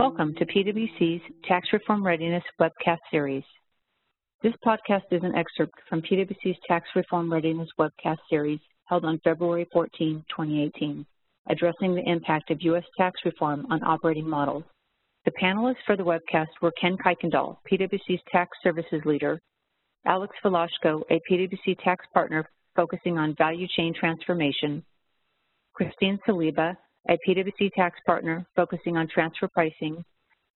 Welcome to PwC's Tax Reform Readiness webcast series. This podcast is an excerpt from PwC's Tax Reform Readiness webcast series held on February 14, 2018, addressing the impact of U.S. tax reform on operating models. The panelists for the webcast were Ken Kuykendall, PwC's Tax Services Leader, Alex Velashko, a PwC tax partner focusing on value chain transformation, Christine Saliba, a PwC tax partner focusing on transfer pricing,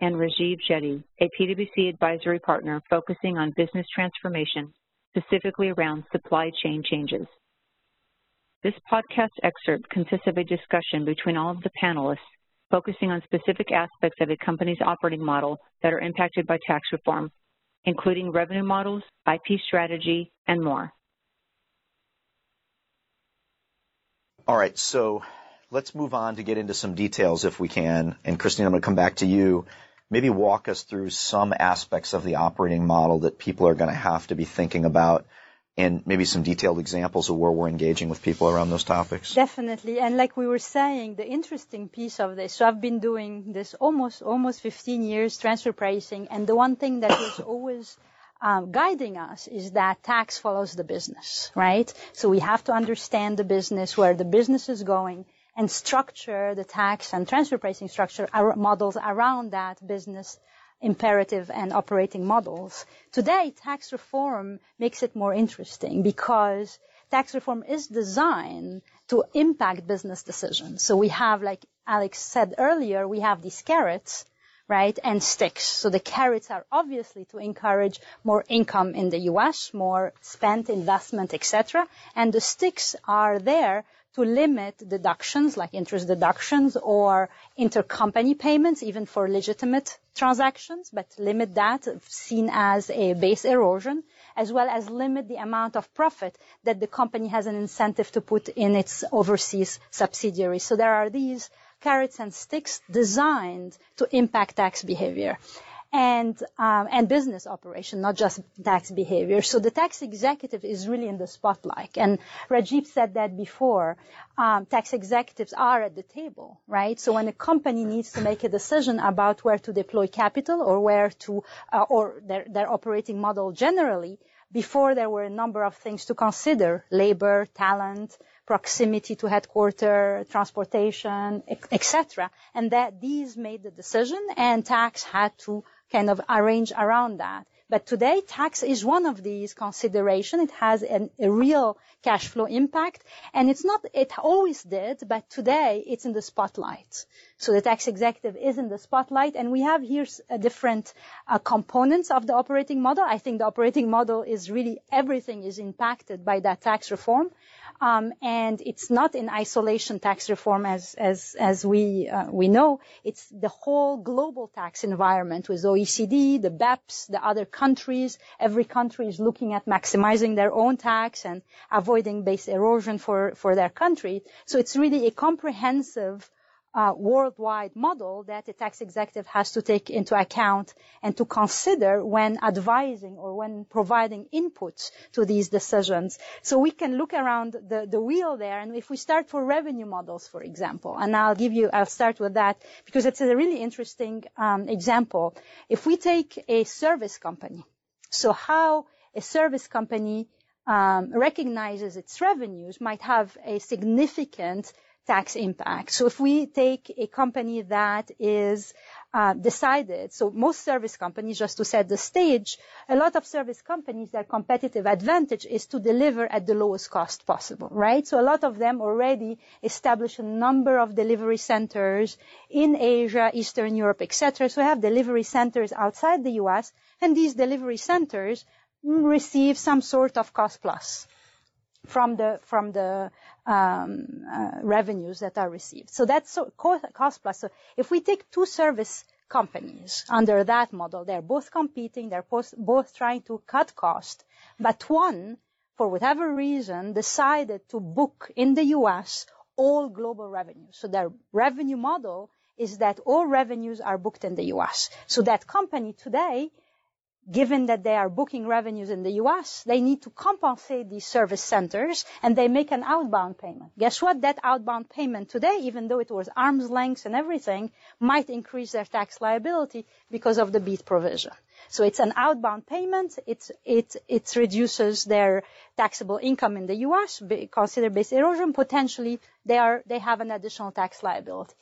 and Rajiv Jetty, a PwC advisory partner focusing on business transformation, specifically around supply chain changes. This podcast excerpt consists of a discussion between all of the panelists focusing on specific aspects of a company's operating model that are impacted by tax reform, including revenue models, IP strategy, and more. All right, so let's move on to get into some details if we can. And Christine, I'm going to come back to you. Maybe walk us through some aspects of the operating model that people are going to have to be thinking about and maybe some detailed examples of where we're engaging with people around those topics. Definitely. And like we were saying, the interesting piece of this, so I've been doing this almost, almost 15 years, transfer pricing. And the one thing that is always um, guiding us is that tax follows the business, right? So we have to understand the business, where the business is going, and structure the tax and transfer pricing structure models around that business imperative and operating models. Today, tax reform makes it more interesting because tax reform is designed to impact business decisions. So we have, like Alex said earlier, we have these carrots, right, and sticks. So the carrots are obviously to encourage more income in the U.S., more spent investment, etc. And the sticks are there to limit deductions like interest deductions or intercompany payments, even for legitimate transactions, but limit that seen as a base erosion, as well as limit the amount of profit that the company has an incentive to put in its overseas subsidiaries. So there are these carrots and sticks designed to impact tax behavior and um, and business operation, not just tax behavior. So the tax executive is really in the spotlight. And Rajiv said that before. Um, tax executives are at the table, right? So when a company needs to make a decision about where to deploy capital or where to uh, or their their operating model generally, before there were a number of things to consider: labor, talent, proximity to headquarter, transportation, etc. And that these made the decision, and tax had to kind of arrange around that. But today, tax is one of these considerations. It has an, a real cash flow impact, and it's not. It always did, but today it's in the spotlight. So the tax executive is in the spotlight, and we have here different uh, components of the operating model. I think the operating model is really everything is impacted by that tax reform. Um, and it's not in isolation tax reform as as as we uh, we know. It's the whole global tax environment with OECD, the BEPS, the other countries. Every country is looking at maximizing their own tax and avoiding base erosion for for their country. So it's really a comprehensive worldwide model that a tax executive has to take into account and to consider when advising or when providing inputs to these decisions. So we can look around the, the wheel there, and if we start for revenue models, for example, and I'll give you, I'll start with that because it's a really interesting um, example. If we take a service company, so how a service company um, recognizes its revenues might have a significant tax impact. So if we take a company that is uh, decided, so most service companies, just to set the stage, a lot of service companies, their competitive advantage is to deliver at the lowest cost possible, right? So a lot of them already establish a number of delivery centers in Asia, Eastern Europe, etc. So we have delivery centers outside the U.S., and these delivery centers receive some sort of cost plus from the from the Um, uh, revenues that are received. So that's cost plus. So if we take two service companies under that model, they're both competing, they're both, both trying to cut cost, but one, for whatever reason, decided to book in the U.S. all global revenues. So their revenue model is that all revenues are booked in the U.S. So that company today given that they are booking revenues in the US, they need to compensate these service centers and they make an outbound payment. Guess what? That outbound payment today, even though it was arm's length and everything, might increase their tax liability because of the BEAT provision. So it's an outbound payment. It, reduces their taxable income in the U.S. Consider base erosion. Potentially, they have an additional tax liability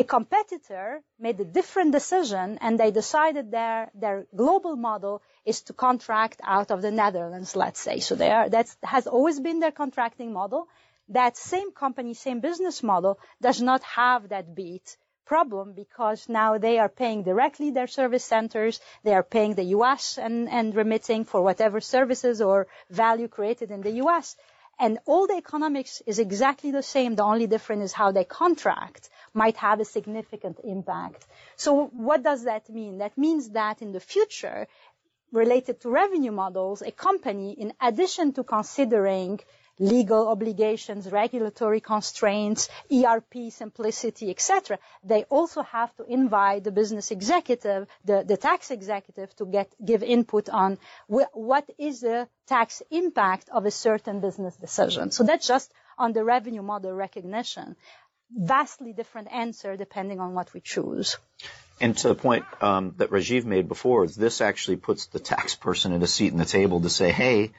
a competitor made a different decision and they decided their, their global model is to contract out of the Netherlands, let's say. So they are, that has always been their contracting model. That same company, same business model does not have that BEAT problem because now they are paying directly their service centers. They are paying the US and, and remitting for whatever services or value created in the US. And all the economics is exactly the same. The only difference is how they contract might have a significant impact. So what does that mean? That means that in the future, related to revenue models, a company, in addition to considering legal obligations, regulatory constraints, ERP simplicity, etc. They also have to invite the business executive, the, the tax executive to get, give input on wh- what is the tax impact of a certain business decision. So that's just on the revenue model recognition. Vastly different answer depending on what we choose. And to the point um, that Rajiv made before, this actually puts the tax person in a seat in the table to say, hey,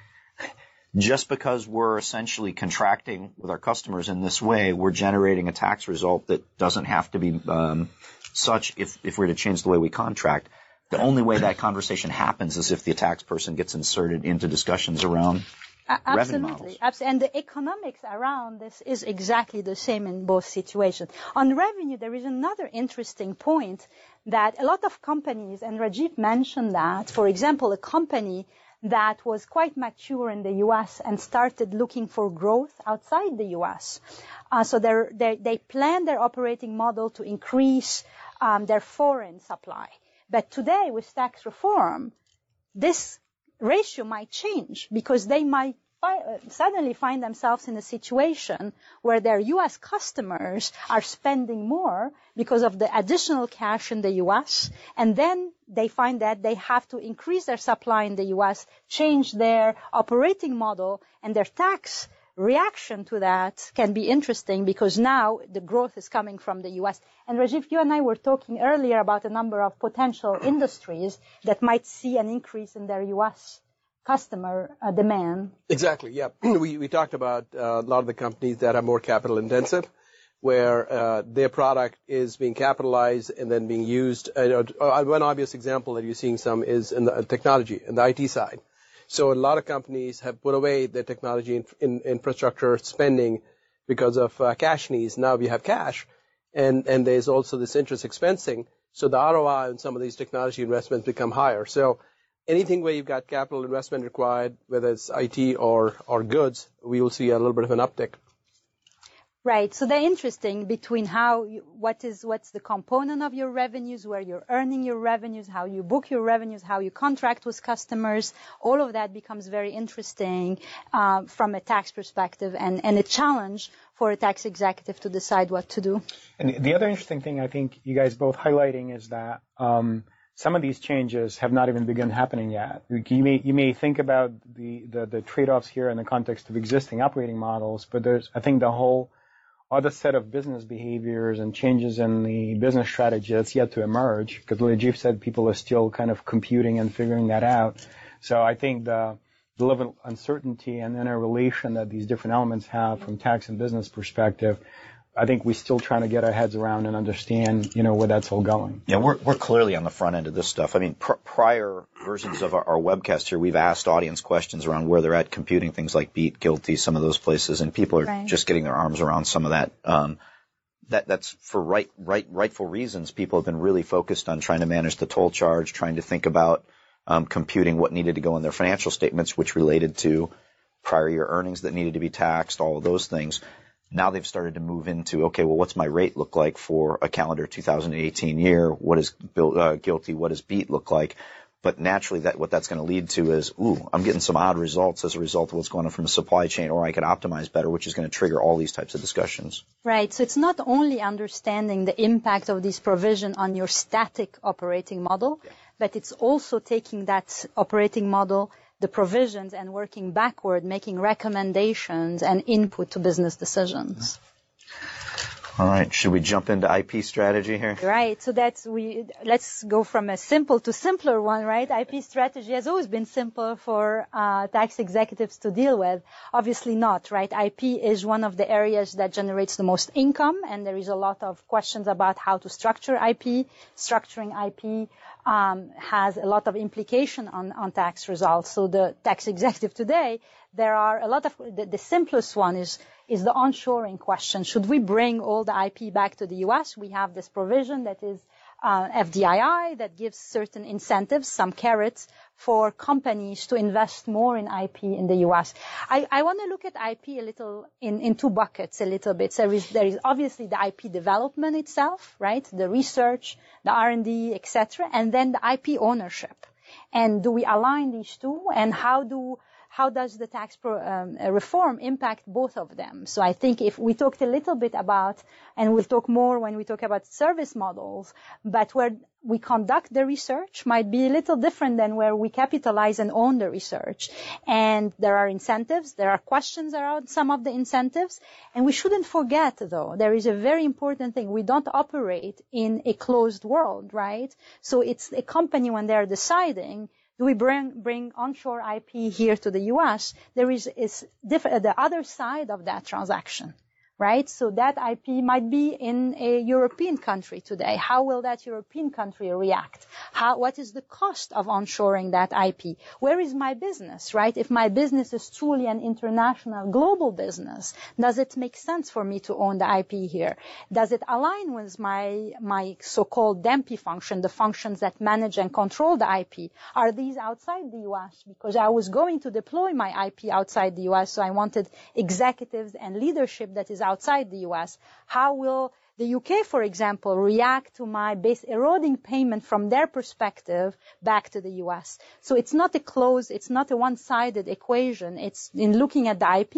just because we're essentially contracting with our customers in this way, we're generating a tax result that doesn't have to be um, such if, if we're to change the way we contract. The only way that conversation happens is if the tax person gets inserted into discussions around Absolutely. And the economics around this is exactly the same in both situations. On revenue, there is another interesting point that a lot of companies, and Rajiv mentioned that, for example, a company that was quite mature in the U.S. and started looking for growth outside the U.S. Uh, so they they plan their operating model to increase um, their foreign supply. But today, with tax reform, this ratio might change because they might fi- uh, suddenly find themselves in a situation where their U.S. customers are spending more because of the additional cash in the U.S. and then they find that they have to increase their supply in the U.S., change their operating model and their tax reaction to that can be interesting because now the growth is coming from the U.S. And Rajiv, you and I were talking earlier about a number of potential industries that might see an increase in their U.S customer uh, demand. Exactly. Yeah. we we talked about uh, a lot of the companies that are more capital intensive, where uh, their product is being capitalized and then being used. Uh, uh, one obvious example that you're seeing some is in the technology, in the IT side. So a lot of companies have put away their technology in, in infrastructure spending because of uh, cash needs. Now we have cash, and and there's also this interest expensing. So the ROI on some of these technology investments become higher. So anything where you've got capital investment required, whether it's IT or, or goods, we will see a little bit of an uptick. Right. So they're interesting between how what is what's the component of your revenues, where you're earning your revenues, how you book your revenues, how you contract with customers. All of that becomes very interesting uh, from a tax perspective, and and a challenge for a tax executive to decide what to do. And the other interesting thing I think you guys both highlighting is that. Um, some of these changes have not even begun happening yet. You may, you may think about the, the, the trade-offs here in the context of existing operating models, but there's, I think the whole other set of business behaviors and changes in the business strategy that's yet to emerge, because Rajiv said people are still kind of computing and figuring that out. So I think the, the level of uncertainty and interrelation that these different elements have from tax and business perspective I think we're still trying to get our heads around and understand, you know, where that's all going. Yeah, we're we're clearly on the front end of this stuff. I mean, pr- prior versions of our, our, webcast here, we've asked audience questions around where they're at computing things like BEAT, GILTI, some of those places, and people are right. just getting their arms around some of that. Um, that that's for right right rightful reasons. People have been really focused on trying to manage the toll charge, trying to think about um, computing what needed to go in their financial statements, which related to prior year earnings that needed to be taxed, all of those things. Now they've started to move into, okay, well, what's my rate look like for a calendar 2018 year? What is uh, GILTI? What does BEAT look like? But naturally, that what that's going to lead to is, ooh, I'm getting some odd results as a result of what's going on from a supply chain, or I could optimize better, which is going to trigger all these types of discussions. Right. So it's not only understanding the impact of this provision on your static operating model, yeah but it's also taking that operating model, the provisions, and working backward, making recommendations and input to business decisions. Mm-hmm. All right. Should we jump into IP strategy here? Right. So that's we. Let's go from a simple to simpler one, right? IP strategy has always been simple for uh, tax executives to deal with. Obviously not, right? IP is one of the areas that generates the most income, and there is a lot of questions about how to structure IP. Structuring IP um, has a lot of implication on, on tax results. So the tax executive today, there are a lot of the, the simplest one is is the onshoring question. Should we bring all the IP back to the U.S.? We have this provision that is uh, FDII that gives certain incentives, some carrots for companies to invest more in IP in the U.S. I, want to look at IP a little in, two buckets a little bit. So there is, there is obviously the IP development itself, right? The research, the R&D, etc., and then the IP ownership. And do we align these two? And how do how does the tax pro, um, uh, reform impact both of them? So I think if we talked a little bit about, and we'll talk more when we talk about service models, but where we conduct the research might be a little different than where we capitalize and own the research. And there are incentives, there are questions around some of the incentives, and we shouldn't forget though, there is a very important thing. We don't operate in a closed world, right? So it's a company when they're deciding do we bring, bring onshore IP here to the US? There is, is diff- the other side of that transaction right? So that IP might be in a European country today. How will that European country react? How, what is the cost of onshoring that IP? Where is my business, right? If my business is truly an international global business, does it make sense for me to own the IP here? Does it align with my, my so-called DEMPE function, the functions that manage and control the IP? Are these outside the US? Because I was going to deploy my IP outside the US, so I wanted executives and leadership that is outside outside the US? How will the UK, for example, react to my base eroding payment from their perspective back to the US? So it's not a closed, it's not a one-sided equation. It's in looking at the IP,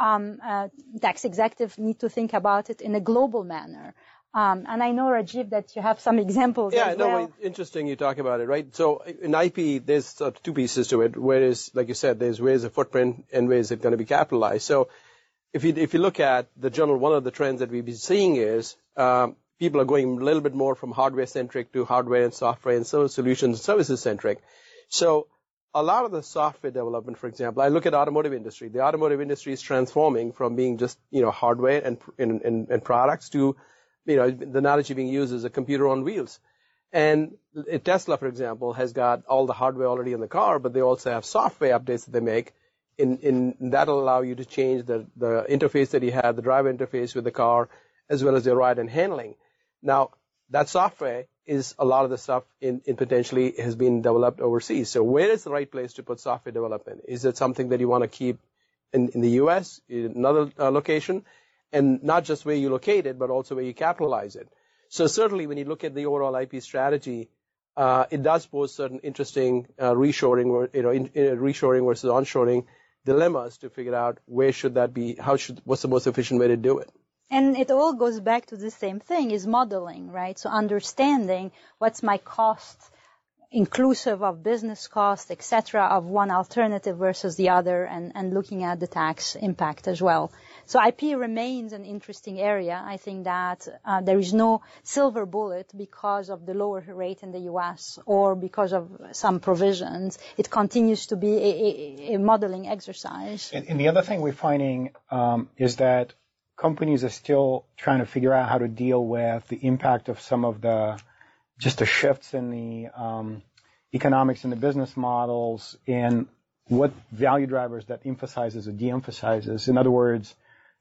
um, uh, tax executives need to think about it in a global manner. Um, and I know, Rajiv, that you have some examples yeah, as no, well. interesting you talk about it, right? So in IP, there's two pieces to it. Whereas, like you said, there's where's the footprint and where's it going to be capitalized. So if you if you look at the general, one of the trends that we've been seeing is um, people are going a little bit more from hardware centric to hardware and software and service solutions and services centric. So a lot of the software development, for example, I look at automotive industry. The automotive industry is transforming from being just you know hardware and and, and, and products to you know the analogy being used as a computer on wheels. And Tesla, for example, has got all the hardware already in the car, but they also have software updates that they make in, in that'll allow you to change the, the interface that you have, the driver interface with the car, as well as your ride and handling. Now, that software is a lot of the stuff in, in potentially has been developed overseas. So where is the right place to put software development? Is it something that you want to keep in, in the U.S., in another uh, location, and not just where you locate it, but also where you capitalize it? So certainly when you look at the overall IP strategy, uh, it does pose certain interesting uh, reshoring, you know, in, in reshoring versus onshoring dilemmas to figure out where should that be, how should, what's the most efficient way to do it. And it all goes back to the same thing, is modeling, right? So understanding what's my cost, inclusive of business cost, etc., of one alternative versus the other, and, and looking at the tax impact as well. So IP remains an interesting area. I think that uh, there is no silver bullet because of the lower rate in the U.S. or because of some provisions. It continues to be a, a, a modeling exercise. And, and, the other thing we're finding um, is that companies are still trying to figure out how to deal with the impact of some of the just the shifts in the um, economics and the business models and what value drivers that emphasizes or de-emphasizes. In other words,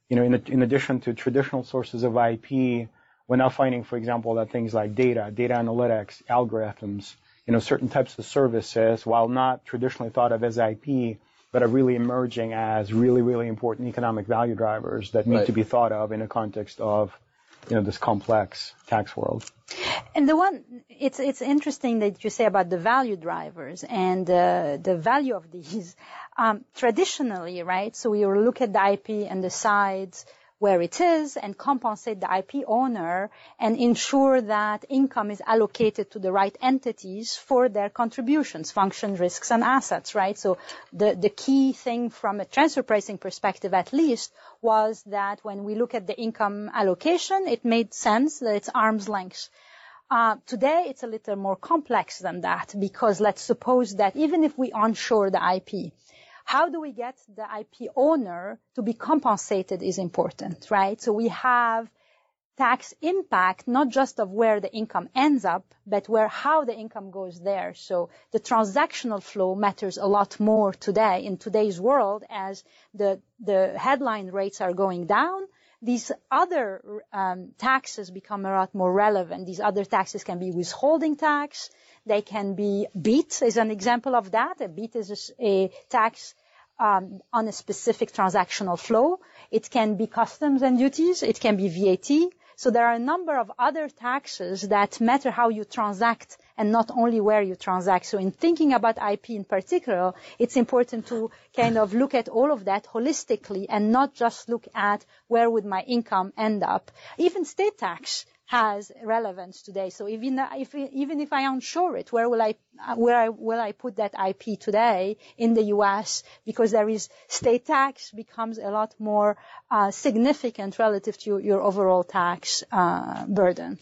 you know, in, in addition to traditional sources of IP, we're now finding, for example, that things like data, data analytics, algorithms, you know, certain types of services, while not traditionally thought of as IP, but are really emerging as really, really important economic value drivers that need right. to be thought of in a context of, you know, this complex tax world. And the one, it's it's interesting that you say about the value drivers and uh, the value of these. Um, traditionally, right? So we look at the IP and decide where it is and compensate the IP owner and ensure that income is allocated to the right entities for their contributions, function, risks, and assets, right? So the, the key thing from a transfer pricing perspective, at least, was that when we look at the income allocation, it made sense that it's arm's length. Uh, today, it's a little more complex than that because let's suppose that even if we onshore the IP, how do we get the IP owner to be compensated is important, right? So we have tax impact, not just of where the income ends up, but where how the income goes there. So the transactional flow matters a lot more today in today's world as the, the headline rates are going down. These other um, taxes become a lot more relevant. These other taxes can be withholding tax. They can be BEAT is an example of that. A BEAT is a tax um, Um, on a specific transactional flow. It can be customs and duties. It can be VAT. So there are a number of other taxes that matter how you transact and not only where you transact. So in thinking about IP in particular, it's important to kind of look at all of that holistically and not just look at where would my income end up. Even state tax has relevance today. So even if even if I onshore it, where will I where will I put that IP today in the U.S. Because there is state tax becomes a lot more uh, significant relative to your overall tax uh, burden.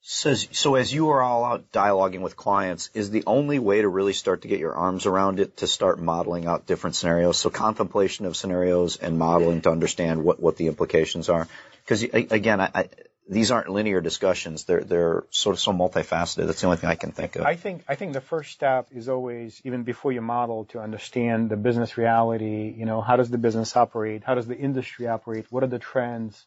So, so as you are all out dialoguing with clients, is the only way to really start to get your arms around it to start modeling out different scenarios? So contemplation of scenarios and modeling to understand what, what the implications are. Because again, I, these aren't linear discussions. They're they're sort of so multifaceted. That's the only thing I can think of. I think I think the first step is always even before you model to understand the business reality. You know, how does the business operate? How does the industry operate? What are the trends?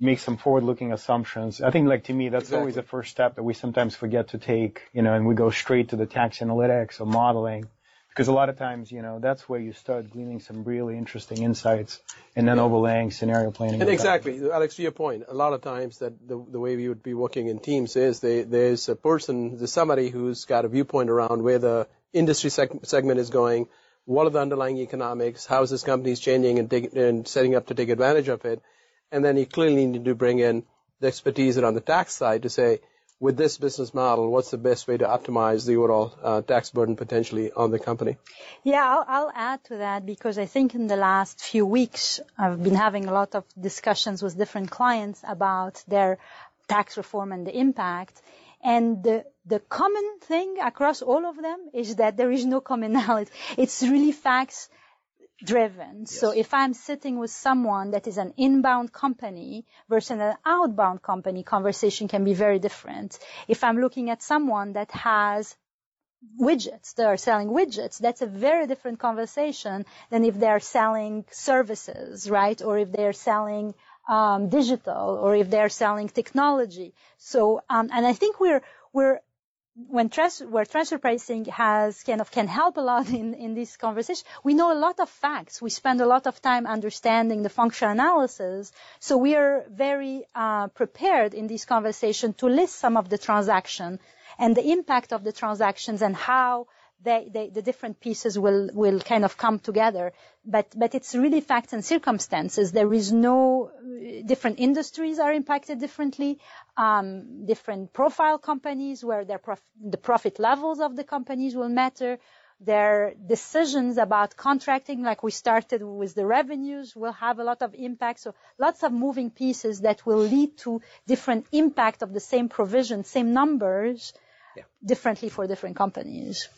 Make some forward-looking assumptions. I think, like to me, that's exactly. always the first step that we sometimes forget to take. You know, and we go straight to the tax analytics or modeling because a lot of times, you know, that's where you start gleaning some really interesting insights and then yeah. overlaying scenario planning. And exactly, that. Alex, to your point, a lot of times that the, the way we would be working in teams is they, there's a person, there's somebody who's got a viewpoint around where the industry seg- segment is going, what are the underlying economics, how is this company changing and, take, and setting up to take advantage of it, and then you clearly need to bring in the expertise around the tax side to say, with this business model, what's the best way to optimize the overall uh, tax burden potentially on the company? Yeah, I'll, I'll, add to that because I think in the last few weeks I've been having a lot of discussions with different clients about their tax reform and the impact. And the, the common thing across all of them is that there is no commonality. It's really facts driven. Yes. So if I'm sitting with someone that is an inbound company versus an outbound company, conversation can be very different. If I'm looking at someone that has widgets, they are selling widgets, that's a very different conversation than if they're selling services, right? Or if they're selling um, digital or if they're selling technology. So, um, and I think we're, we're when where transfer pricing has kind of can help a lot in, in this conversation, we know a lot of facts. We spend a lot of time understanding the function analysis. So we are very uh, prepared in this conversation to list some of the transaction and the impact of the transactions and how they, they, the different pieces will, will kind of come together. But, but it's really facts and circumstances. There is no, different industries are impacted differently, um, different profile companies where their prof- the profit levels of the companies will matter. Their decisions about contracting, like we started with the revenues, will have a lot of impact. So lots of moving pieces that will lead to different impact of the same provision, same numbers, yeah. differently for different companies.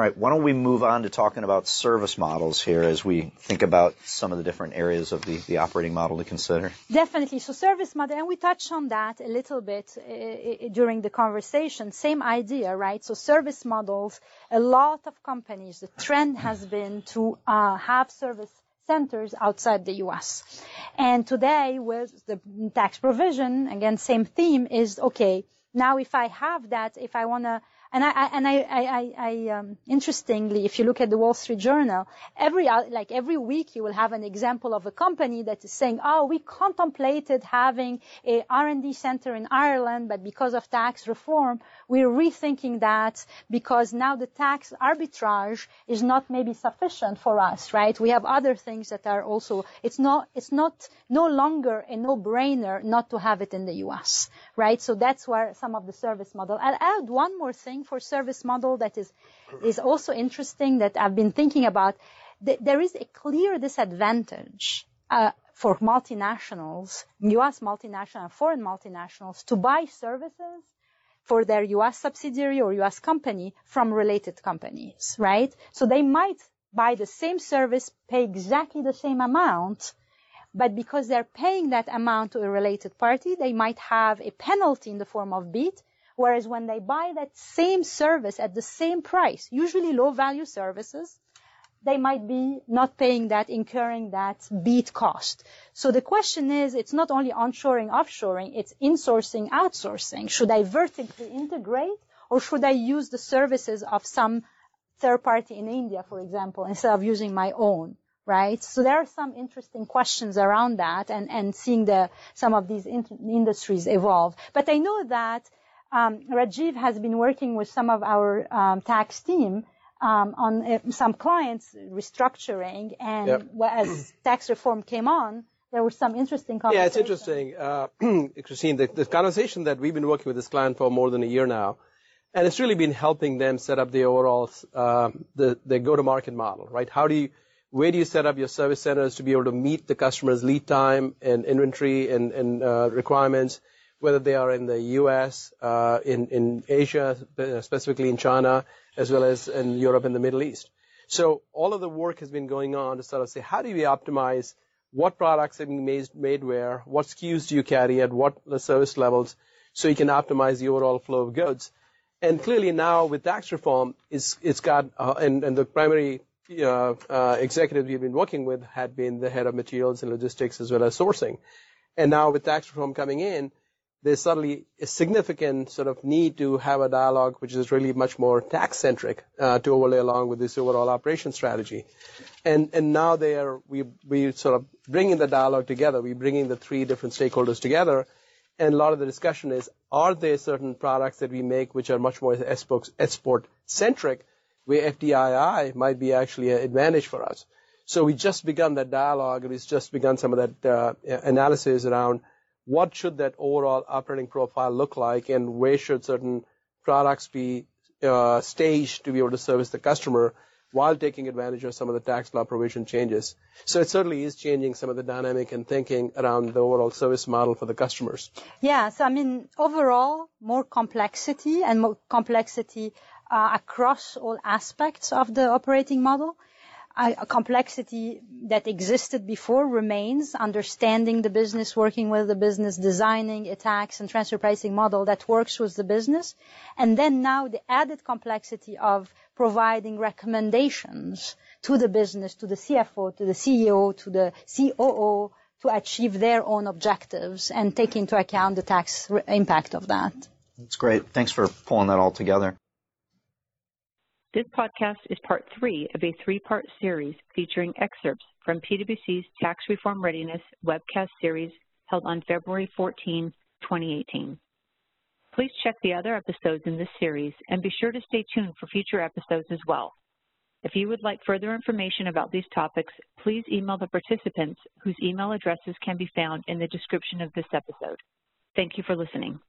All right, why don't we move on to talking about service models here as we think about some of the different areas of the, the operating model to consider? Definitely. So service model, and we touched on that a little bit uh, during the conversation. Same idea, right? So service models, a lot of companies, the trend has been to uh, have service centers outside the US. And today with the tax provision, again, same theme is, okay, now if I have that, if I want to And I, and I, I, I um, interestingly, if you look at the Wall Street Journal, every uh, like every week you will have an example of a company that is saying, "Oh, we contemplated having a R&D center in Ireland, but because of tax reform, we're rethinking that because now the tax arbitrage is not maybe sufficient for us, right? We have other things that are also. It's not. It's not no longer a no-brainer not to have it in the U.S., right? So that's where some of the service model. I'll add one more thing for service model that is, is also interesting that I've been thinking about. There is a clear disadvantage uh, for multinationals, U.S. multinational and foreign multinationals, to buy services for their U.S. subsidiary or U.S. company from related companies, right? So they might buy the same service, pay exactly the same amount, but because they're paying that amount to a related party, they might have a penalty in the form of BEAT. Whereas when they buy that same service at the same price, usually low value services, they might be not paying that, incurring that BEAT cost. So the question is, it's not only onshoring, offshoring, it's insourcing, outsourcing. Should I vertically integrate or should I use the services of some third party in India, for example, instead of using my own? right? So there are some interesting questions around that and, and seeing the, some of these in, industries evolve. But I know that um, Rajiv has been working with some of our um, tax team um, on uh, some clients restructuring, and yep. as tax reform came on, there were some interesting conversations. Yeah, it's interesting, uh, Christine. The, the, conversation that we've been working with this client for more than a year now, and it's really been helping them set up the overall uh, the the go-to-market model, right? How do you where do you set up your service centers to be able to meet the customer's lead time and inventory and, and uh, requirements, whether they are in the U.S., uh, in, in Asia, specifically in China, as well as in Europe and the Middle East. So all of the work has been going on to sort of say, how do we optimize what products are being made, made where, what SKUs do you carry at what the service levels, so you can optimize the overall flow of goods. And clearly now with tax reform, it's, it's got, uh, and, and the primary uh, uh, executives we've been working with had been the head of materials and logistics as well as sourcing. And now with tax reform coming in, there's suddenly a significant sort of need to have a dialogue which is really much more tax centric uh, to overlay along with this overall operation strategy. And and now they are we we sort of bringing the dialogue together. We're bringing the three different stakeholders together. And a lot of the discussion is, are there certain products that we make which are much more export centric where FDII might be actually an advantage for us. So we just begun that dialogue, and we've just begun some of that uh, analysis around what should that overall operating profile look like, and where should certain products be uh, staged to be able to service the customer while taking advantage of some of the tax law provision changes. So it certainly is changing some of the dynamic and thinking around the overall service model for the customers. Yeah, so I mean, overall, more complexity and more complexity uh, across all aspects of the operating model. A complexity that existed before remains, understanding the business, working with the business, designing a tax and transfer pricing model that works with the business. And then now the added complexity of providing recommendations to the business, to the CFO, to the CEO, to the COO to achieve their own objectives and take into account the tax impact of that. That's great. Thanks for pulling that all together. This podcast is part three of a three-part series featuring excerpts from PwC's Tax Reform Readiness webcast series held on February 14, 2018. Please check the other episodes in this series and be sure to stay tuned for future episodes as well. If you would like further information about these topics, please email the participants whose email addresses can be found in the description of this episode. Thank you for listening.